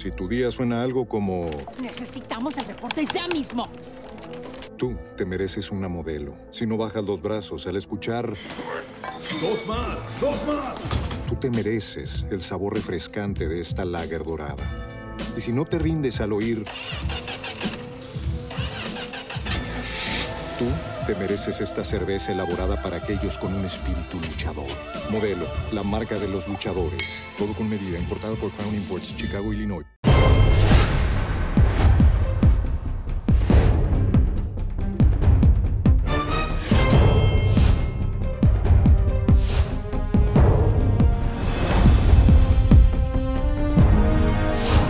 Si tu día suena algo como... Necesitamos el reporte ya mismo. Tú te mereces una modelo. Si no bajas los brazos al escuchar... ¡Dos más! ¡Dos más! Tú te mereces el sabor refrescante de esta lager dorada. Y si no te rindes al oír... Tú te mereces esta cerveza elaborada para aquellos con un espíritu luchador. Modelo, la marca de los luchadores. Todo con medida, importada por Crown Imports, Chicago, Illinois.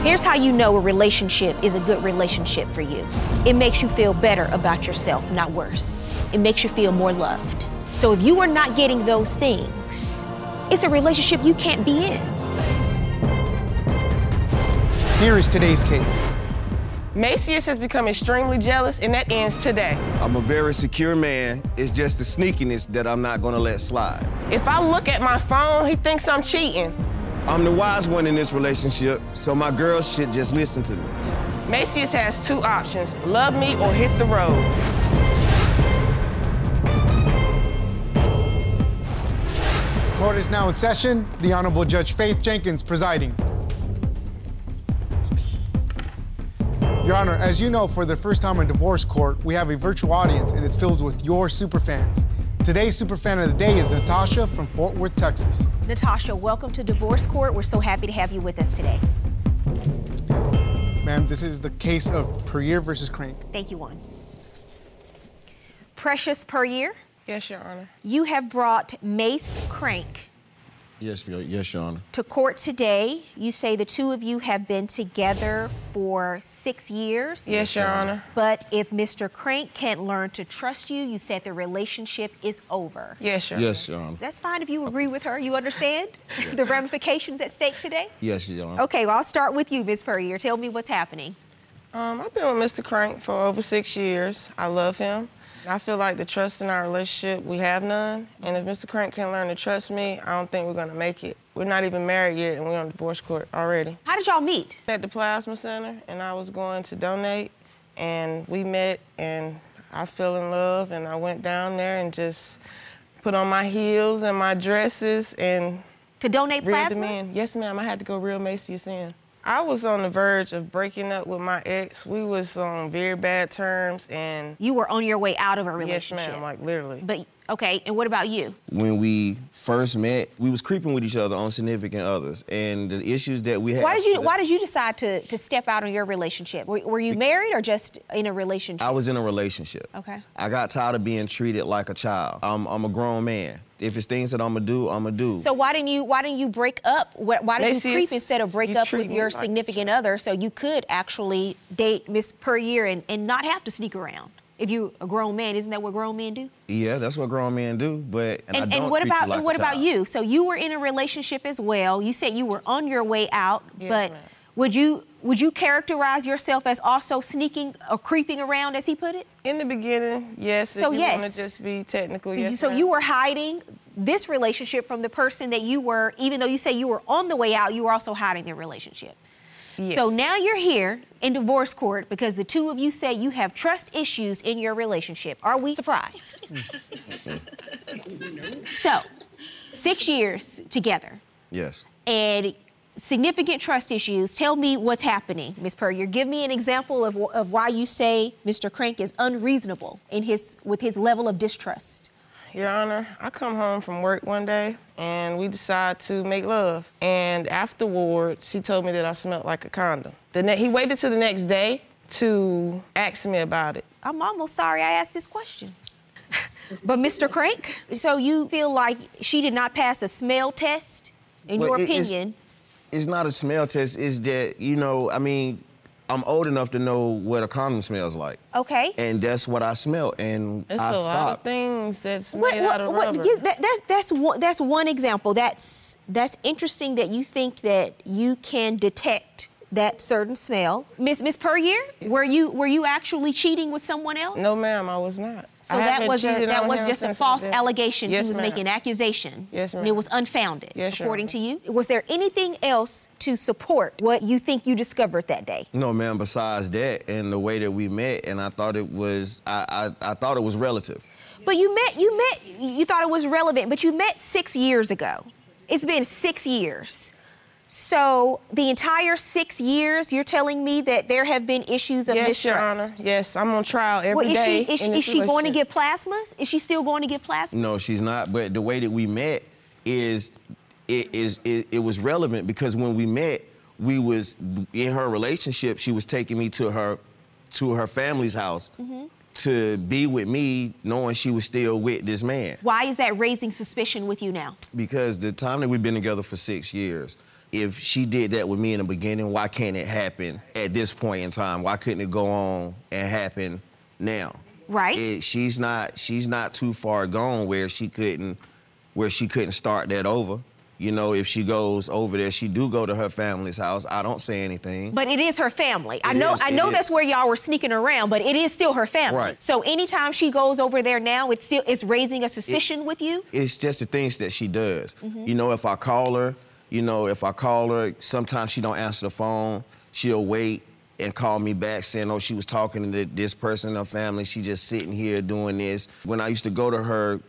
Here's how you know a relationship is a good relationship for you it makes you feel better about yourself, not worse. It makes you feel more loved. So if you are not getting those things, it's a relationship you can't be in. Here is today's case. Macias has become extremely jealous, and that ends today. I'm a very secure man. It's just the sneakiness that I'm not gonna let slide. If I look at my phone, he thinks I'm cheating. I'm the wise one in this relationship, so my girl should just listen to me. Macias has two options love me or hit the road. Court is now in session. The Honorable Judge Faith Jenkins presiding. Your Honor, as you know, for the first time in divorce court, we have a virtual audience and it's filled with your superfans. Today's superfan of the day is Natasha from Fort Worth, Texas. Natasha, welcome to Divorce Court. We're so happy to have you with us today. Ma'am, this is the case of Puryear versus Crank. Thank you, Juan. Precious Puryear, Yes, Your Honor. you have brought Mase Crank Yes, Your- yes, Your Honor. to court today. You say the two of you have been together for six years. Yes, Your Honor. But if Mr. Crank can't learn to trust you, you said the relationship is over. Yes, Your Honor. Yes, Your Honor. That's fine if you agree with her. You understand the ramifications at stake today? Yes, Your Honor. Okay, well, I'll start with you, Ms. Puryear. Tell me what's happening. Um, I've been with Mr. Crank for over six years. I love him. I feel like the trust in our relationship, we have none. And if Mr. Crank can't learn to trust me, I don't think we're gonna make it. We're not even married yet, and we're on divorce court already. How did y'all meet? At the Plasma Center, and I was going to donate, and we met, and I fell in love, and I went down there and just put on my heels and my dresses and To donate plasma? Yes, ma'am. I had to go real Macy's in. I was on the verge of breaking up with my ex. We was on very bad terms, and You were on your way out of a relationship. yes, ma'am. Like literally. But okay, and what about you? When we first met, we was creeping with each other on significant others, and the issues that we had. Why did you Why did you decide to to step out on your relationship? Were, were you married or just in a relationship? I was in a relationship. Okay. I got tired of being treated like a child. I'm, I'm a grown man. If it's things that I'm gonna do, I'm gonna do. So why didn't you Why didn't you break up? Why, why did Macy's, you creep instead of break up with your like significant other so you could actually date Miss Puryear and, and not have to sneak around? If you're a grown man, isn't that what grown men do? yeah, that's what grown men do. But and, I And, don't and what about like and what about you? So you were in a relationship as well. You said you were on your way out, Yes, but ma'am. would you would you characterize yourself as also sneaking or creeping around, as he put it? In the beginning, yes. So if you want to yes. just be technical, yes. so ma'am. you were hiding this relationship from the person that you were, even though you say you were on the way out, you were also hiding their relationship. So now you're here in divorce court because the two of you say you have trust issues in your relationship. Are we surprised? so, six years together Yes. and significant trust issues. Tell me what's happening, Ms. Puryear. Give me an example of, of why you say Mr. Crank is unreasonable in his with his level of distrust. Your Honor, I come home from work one day and we decide to make love. And afterwards, she told me that I smelled like a condom. The ne- he waited till the next day to ask me about it. I'm almost sorry I asked this question. but Mr. Crank, so you feel like she did not pass a smell test, in Well, your it- it's- opinion? It's not a smell test. It's that you know. I mean, I'm old enough to know what a condom smells like, Okay. and that's what I smell, and It's I a lot of things that's made What, out of what, what, rubber. you- that, that, that's one, that's one example. That's that's interesting that you think that you can detect that certain smell. Miss Miss Puryear, were you were you actually cheating with someone else? No, ma'am, I was not. So I that was a, that was just a false I've allegation. Yes, he was making an accusation. Yes, ma'am. And it was unfounded, Yes, Your according Honor. to you. Was there anything else to support what you think you discovered that day? No, ma'am. Besides that, and the way that we met, and I thought it was, I, I, I thought it was relative. But you met, you met, you thought it was relevant, but you met six years ago. It's been six years. So the entire six years, you're telling me that there have been issues of Yes, Your Honor. Yes, I'm on trial every Well, is day she is, in is she going to get plasmas? Is she still going to get plasmas? No, she's not. But the way that we met is, it is, it, it was relevant because when we met, we was in her relationship. She was taking me to her, to her family's house Mm-hmm. to be with me, knowing she was still with this man. Why is that raising suspicion with you now? Because the time that we've been together for six years, if she did that with me in the beginning, why can't it happen at this point in time? Why couldn't it go on and happen now? Right. It, she's not she's not too far gone where she couldn't where she couldn't start that over. You know, if she goes over there, she do go to her family's house. I don't say anything. But it is her family. I know is, I it know is. that's where y'all were sneaking around, but it is still her family. Right. So anytime she goes over there now, it's still it's raising a suspicion with you? it's just the things that she does. Mm-hmm. You know, if I call her, you know, if I call her, sometimes she don't answer the phone. She'll wait and call me back saying, oh, she was talking to this person in her family. She just sitting here doing this. When I used to go to her,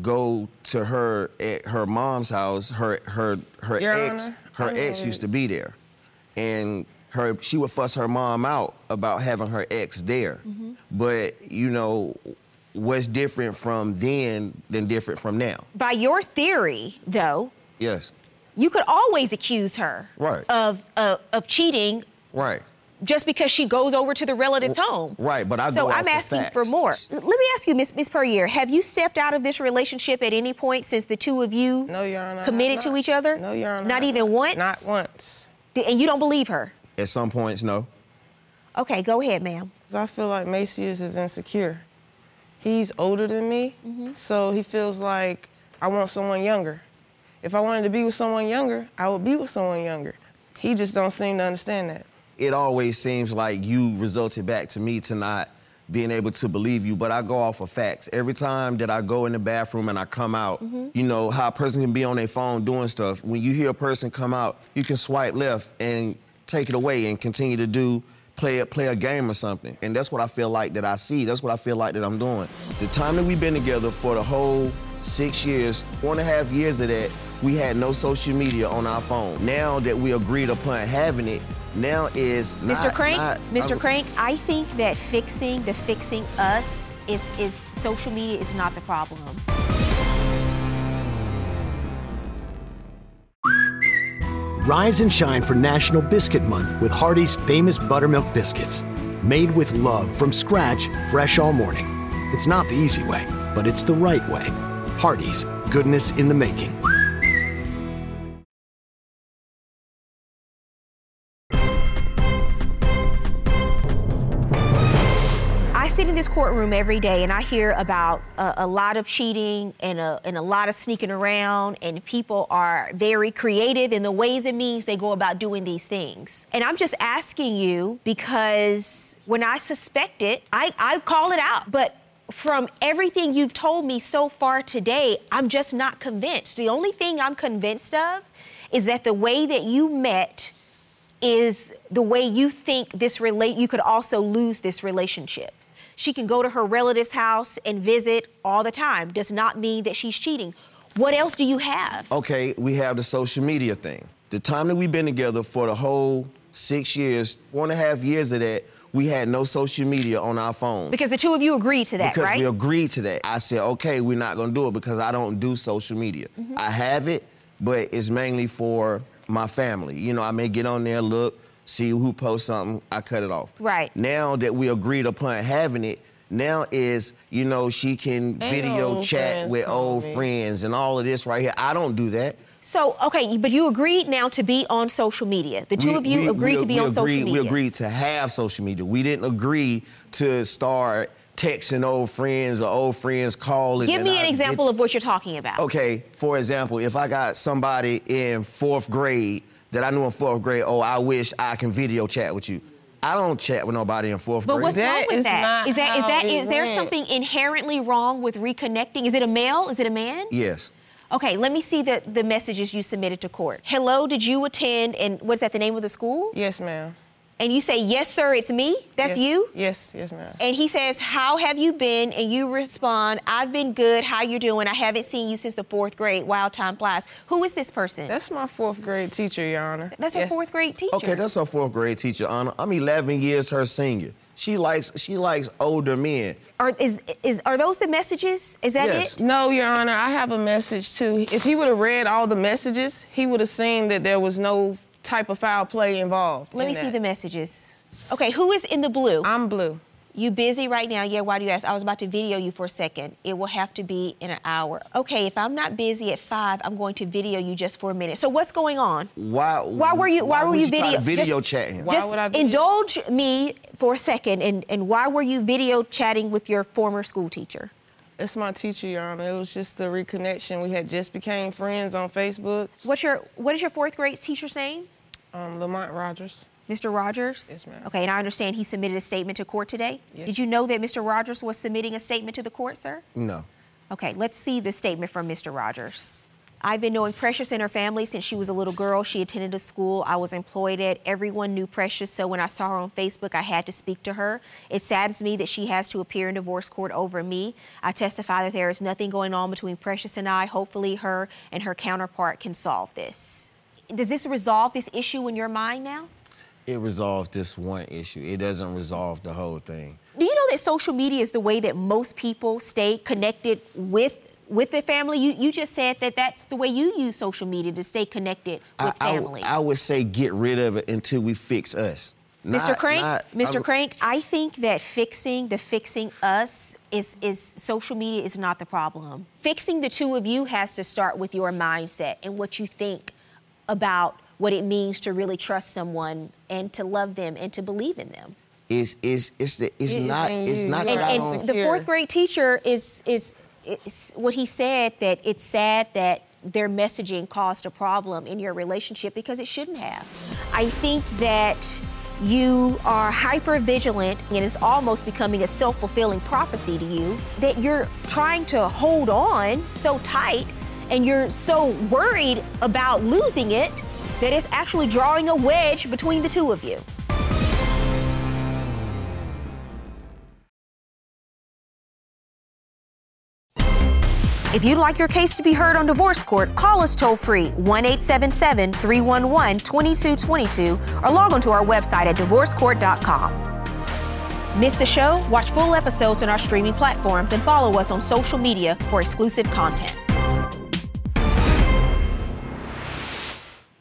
go to her at her mom's house, her her her Your ex, Honor, her I ex know used to be there. And her she would fuss her mom out about having her ex there. Mm-hmm. But, you know, what's different from then than different from now? By your theory, though, Yes. You could always accuse her Right. of uh, of cheating Right. just because she goes over to the relative's home. Right, but I So go I'm the asking for facts. more. Let me ask you, Miss Miss Puryear, have you stepped out of this relationship at any point since the two of you No, Your Honor. Committed have to each other? No, Your Honor. Not I- even once? Not once. And you don't believe her? At some points, no. Okay, go ahead, ma'am. 'Cause I feel like Macias is insecure. He's older than me, Mm-hmm. so he feels like I want someone younger. If I wanted to be with someone younger, I would be with someone younger. He just don't seem to understand that. It always seems like you resulted back to me to not being able to believe you, but I go off of facts. Every time that I go in the bathroom and I come out, Mm-hmm. you know, how a person can be on their phone doing stuff. When you hear a person come out, you can swipe left and take it away and continue to do play a, play a game or something. And that's what I feel like that I see. That's what I feel like that I'm doing. The time that we've been together for the whole six years, one and a half years of that, we had no social media on our phone. Now that we agreed upon having it, now is Mr. Crank, not- Mr. I'm- Crank, I think that fixing the fixing us is is social media is not the problem. Rise and shine for National Biscuit Month with Hardee's famous buttermilk biscuits. Made with love from scratch, fresh all morning. It's not the easy way, but it's the right way. Hardee's, goodness in the making. Sit in this courtroom every day and I hear about a, a lot of cheating and a, and a lot of sneaking around, and people are very creative in the ways and means they go about doing these things. And I'm just asking you because when I suspect it, I, I call it out. But from everything you've told me so far today, I'm just not convinced. The only thing I'm convinced of is that the way that you met is the way you think this relate you could also lose this relationship. She can go to her relative's house and visit all the time. Does not mean that she's cheating. What else do you have? okay, we have the social media thing. The time that we've been together for the whole six years, one and a half years of that, we had no social media on our phone. Because the two of you agreed to that, because right? we agreed to that. I said, okay, we're not gonna do it because I don't do social media. Mm-hmm. I have it, but it's mainly for my family. You know, I may get on there, look, see who posts something, I cut it off. Right. Now that we agreed upon having it, now is, you know, she can Ain't video chat with old me. friends and all of this right here. I don't do that. so, okay, but you agreed now to be on social media. The two We- of you we- agreed we- to be we on social media. We agreed to have social media. We didn't agree to start texting old friends or old friends calling. Give me an I example of what you're talking about. Okay, for example, if I got somebody in fourth grade that I knew in fourth grade, oh, I wish I can video chat with you. I don't chat with nobody in fourth But grade. what's That wrong with is that? not Is that is how that it is there went. something inherently wrong with reconnecting? Is it a male? Is it a man? yes. Okay, let me see the, the messages you submitted to court. Hello, did you attend and what's that the name of the school? Yes, ma'am. And you say, Yes, sir, it's me. That's Yes. you? Yes, yes, ma'am. And he says, How have you been? And you respond, I've been good. How you doing? I haven't seen you since the fourth grade. Wild time flies. Who is this person? That's my fourth grade teacher, Your Honor. That's her fourth grade teacher. Okay, that's her fourth grade teacher, Honor. I'm 11 years her senior. She likes she likes older men. Are is is are those the messages? Is that Yes. it? No, Your Honor, I have a message too. If he would have read all the messages, he would have seen that there was no type of foul play involved. Let in me see the messages. Okay, who is in the blue? I'm blue. You busy right now? Yeah, why do you ask? I was about to video you for a second. It will have to be in an hour. Okay, if I'm not busy at five, I'm going to video you just for a minute. So what's going on? Why Why were you why, were you video video just, chatting? Why Just would I video- indulge me for a second and, and why were you video chatting with your former school teacher? It's my teacher, Your Honor. It was just a reconnection. We had just became friends on Facebook. What's your what is your fourth grade teacher's name? Um, Lamont Rogers. Mr. Rogers? Yes, ma'am. Okay, and I understand he submitted a statement to court today. Yes. Did you know that Mr. Rogers was submitting a statement to the court, sir? No. Okay, let's see the statement from Mr. Rogers. I've been knowing Precious and her family since she was a little girl. She attended a school I was employed at. Everyone knew Precious, so when I saw her on Facebook, I had to speak to her. It saddens me that she has to appear in divorce court over me. I testify that there is nothing going on between Precious and I. Hopefully, her and her counterpart can solve this. Does this resolve this issue in your mind now? It resolves this one issue. It doesn't resolve the whole thing. Do you know that social media is the way that most people stay connected with with the family? You you just said that that's the way you use social media to stay connected with I, I- family. I would say get rid of it until we fix us. Mr. Not- Crank, not- Mr. I- Crank, I think that fixing the fixing us is is social media is not the problem. Fixing the two of you has to start with your mindset and what you think about what it means to really trust someone and to love them and to believe in them. Is it's it's the, it's not in it's not You're that I and, don't. and the Secure. fourth grade teacher is is, is what he said that it's sad that their messaging caused a problem in your relationship because it shouldn't have. I think that you are hyper vigilant and it's almost becoming a self-fulfilling prophecy to you that you're trying to hold on so tight and you're so worried about losing it that it's actually drawing a wedge between the two of you. If you'd like your case to be heard on divorce court, call us toll free 1 877 311 2222 or log on to our website at divorcecourt.com. Miss the show? Watch full episodes on our streaming platforms and follow us on social media for exclusive content.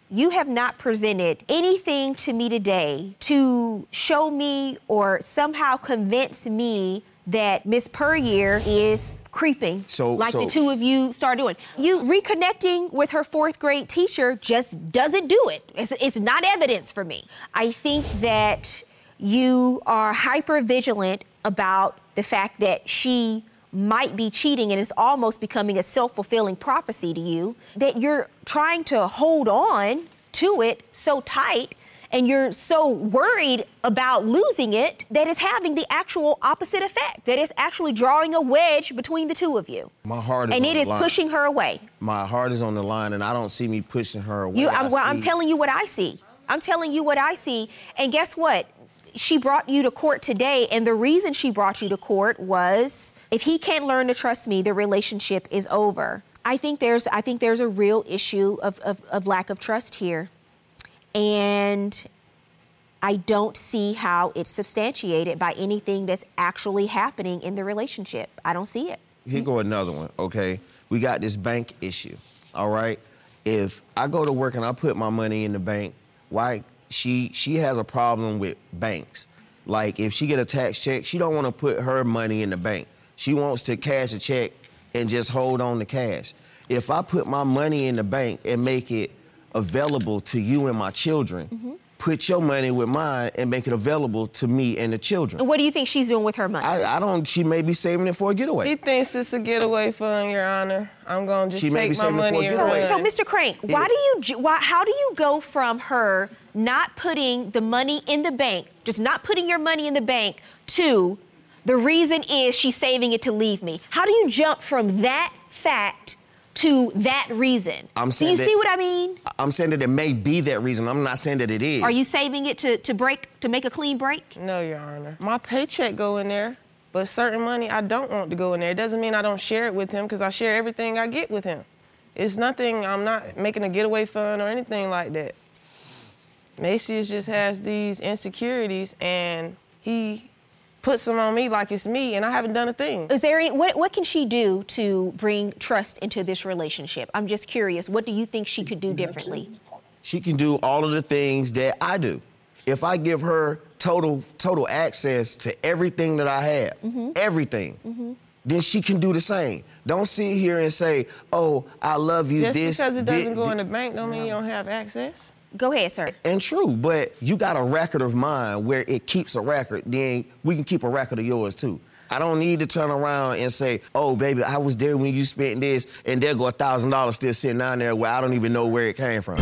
You have not presented anything to me today to show me or somehow convince me that Miss Puryear is creeping So- like the two of you start doing. You reconnecting with her fourth grade teacher just doesn't do it. It's, it's not evidence for me. I think that you are hyper vigilant about the fact that she might be cheating and it's almost becoming a self-fulfilling prophecy to you that you're trying to hold on to it so tight and you're so worried about losing it that it's having the actual opposite effect that it's actually drawing a wedge between the two of you My heart is and it is line. pushing her away My heart is on the line, and I don't see me pushing her away. you, I I'm, well, I'm telling you what I see. I'm telling you what I see. And guess what? She brought you to court today, and the reason she brought you to court was if he can't learn to trust me, the relationship is over. I think there's I think there's a real issue of, of, of lack of trust here. And I don't see how it's substantiated by anything that's actually happening in the relationship. I don't see it. Here go another one, okay? We got this bank issue, all right? If I go to work and I put my money in the bank, why she she has a problem with banks. Like if she get a tax check, she don't want to put her money in the bank. She wants to cash a check and just hold on to cash. If I put my money in the bank and make it available to you and my children, mm-hmm. put your money with mine and make it available to me and the children. And what do you think she's doing with her money? I, I don't. She may be saving it for a getaway. He thinks it's a getaway fund, Your Honor. I'm gonna just She may be take my saving it for money a and getaway. run. So, Mr. Crank, why do you, why, how do you go from her not putting the money in the bank, just not putting your money in the bank, to the reason is she's saving it to leave me? How do you jump from that fact to that reason? I'm do saying you that- see what I mean? I'm saying that it may be that reason. I'm not saying that it is. Are you saving it to, to break, to make a clean break? No, Your Honor. My paycheck go in there, but certain money I don't want to go in there. It doesn't mean I don't share it with him because I share everything I get with him. It's nothing. I'm not making a getaway fund or anything like that. Macy's just has these insecurities, and he puts them on me like it's me, and I haven't done a thing. Is there any, what, what can she do to bring trust into this relationship? I'm just curious. What do you think she could do differently? She can do all of the things that I do. If I give her total total access to everything that I have, Mm-hmm. everything, then she can do the same. Don't sit here and say, "Oh, I love you." Just this because it doesn't go thi- in the bank don't mean you don't have access. Go ahead, sir. And true, but you got a record of mine where it keeps a record, then we can keep a record of yours too. I don't need to turn around and say, oh, baby, I was there when you spent this, and there go a $1,000 still sitting down there where I don't even know where it came from.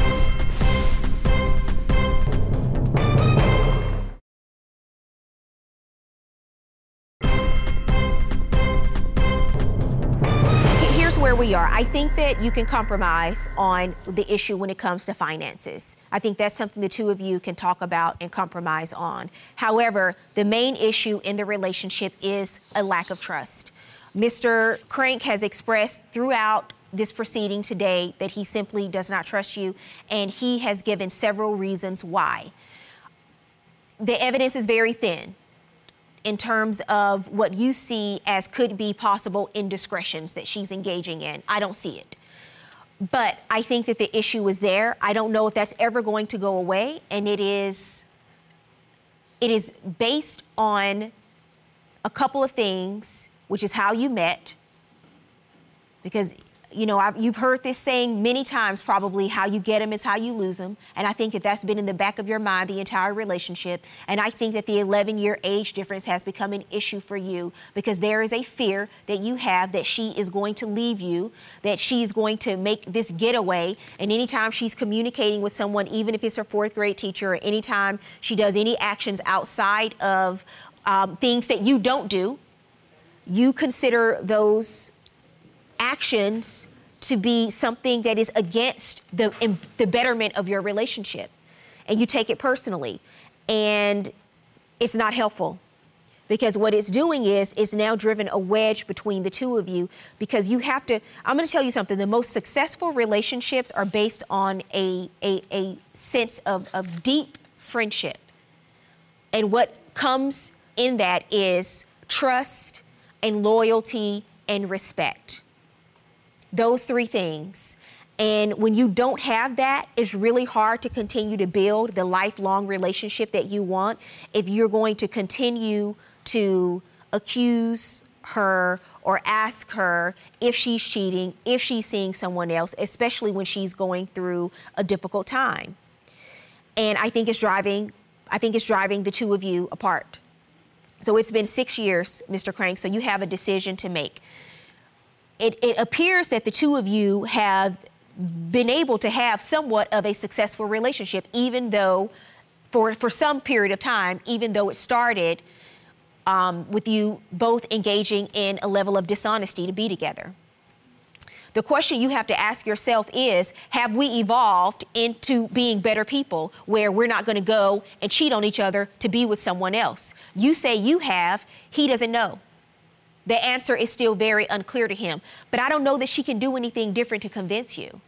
We are. I think that you can compromise on the issue when it comes to finances. I think that's something the two of you can talk about and compromise on. However, the main issue in the relationship is a lack of trust. Mr. Crank has expressed throughout this proceeding today that he simply does not trust you, and he has given several reasons why. The evidence is very thin in terms of what you see as could be possible indiscretions that she's engaging in. I don't see it. But I think that the issue is there. I don't know if that's ever going to go away, and it is it is based on a couple of things, which is how you met. Because you know, I've, you've heard this saying many times probably how you get them is how you lose them. And I think that that's been in the back of your mind the entire relationship. And I think that the 11 year age difference has become an issue for you because there is a fear that you have that she is going to leave you, that she's going to make this getaway. And anytime she's communicating with someone, even if it's her fourth grade teacher, or anytime she does any actions outside of um, things that you don't do, you consider those actions to be something that is against the in, the betterment of your relationship. And you take it personally. And it's not helpful. Because what it's doing is it's now driven a wedge between the two of you. Because you have to i'm going to tell you something. The most successful relationships are based on a, a, a sense of, of deep friendship. And what comes in that is trust and loyalty and respect those three things. And when you don't have that, it's really hard to continue to build the lifelong relationship that you want if you're going to continue to accuse her or ask her if she's cheating, if she's seeing someone else, especially when she's going through a difficult time. And I think it's driving I think it's driving the two of you apart. So it's been 6 years, Mr. Crank, so you have a decision to make it, it appears that the two of you have been able to have somewhat of a successful relationship, even though, for, for some period of time, even though it started um, with you both engaging in a level of dishonesty to be together. The question you have to ask yourself is Have we evolved into being better people where we're not going to go and cheat on each other to be with someone else? You say you have, he doesn't know. The answer is still very unclear to him. But I don't know that she can do anything different to convince you.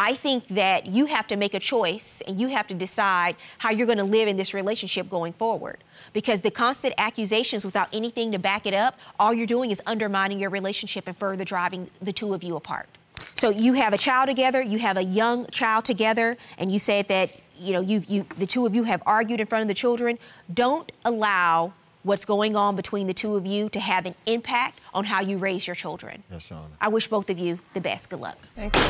I think that you have to make a choice and you have to decide how you're going to live in this relationship going forward. Because the constant accusations without anything to back it up, all you're doing is undermining your relationship and further driving the two of you apart. So you have a child together, you have a young child together, and you said that you know you you the two of you have argued in front of the children. Don't allow what's going on between the two of you to have an impact on how you raise your children. Yes, Your Honor. I wish both of you the best. Good luck. Thank you.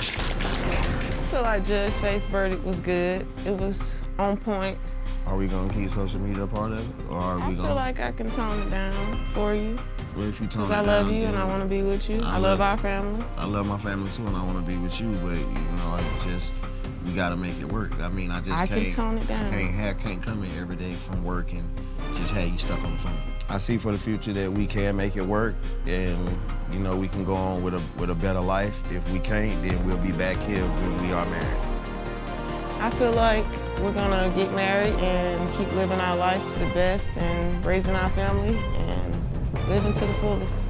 I feel like Judge Faith's verdict was good. It was on point. Are we gonna keep social media a part of it, or are I we feel gonna? I feel like I can tone it down for you. Well, if you tone Because it I love you and I want to be with you. I I, love- love our family. I love my family too, and I want to be with you. But you know, I just we gotta make it work. I mean, I just I can can't. tone it down. Can't have can't come in every day from work and just have you stuck on the phone. I see for the future that we can make it work, and you know we can go on with a with a better life. If we can't, then we'll be back here when we are married. I feel like we're gonna get married and keep living our life to the best and raising our family and living to the fullest.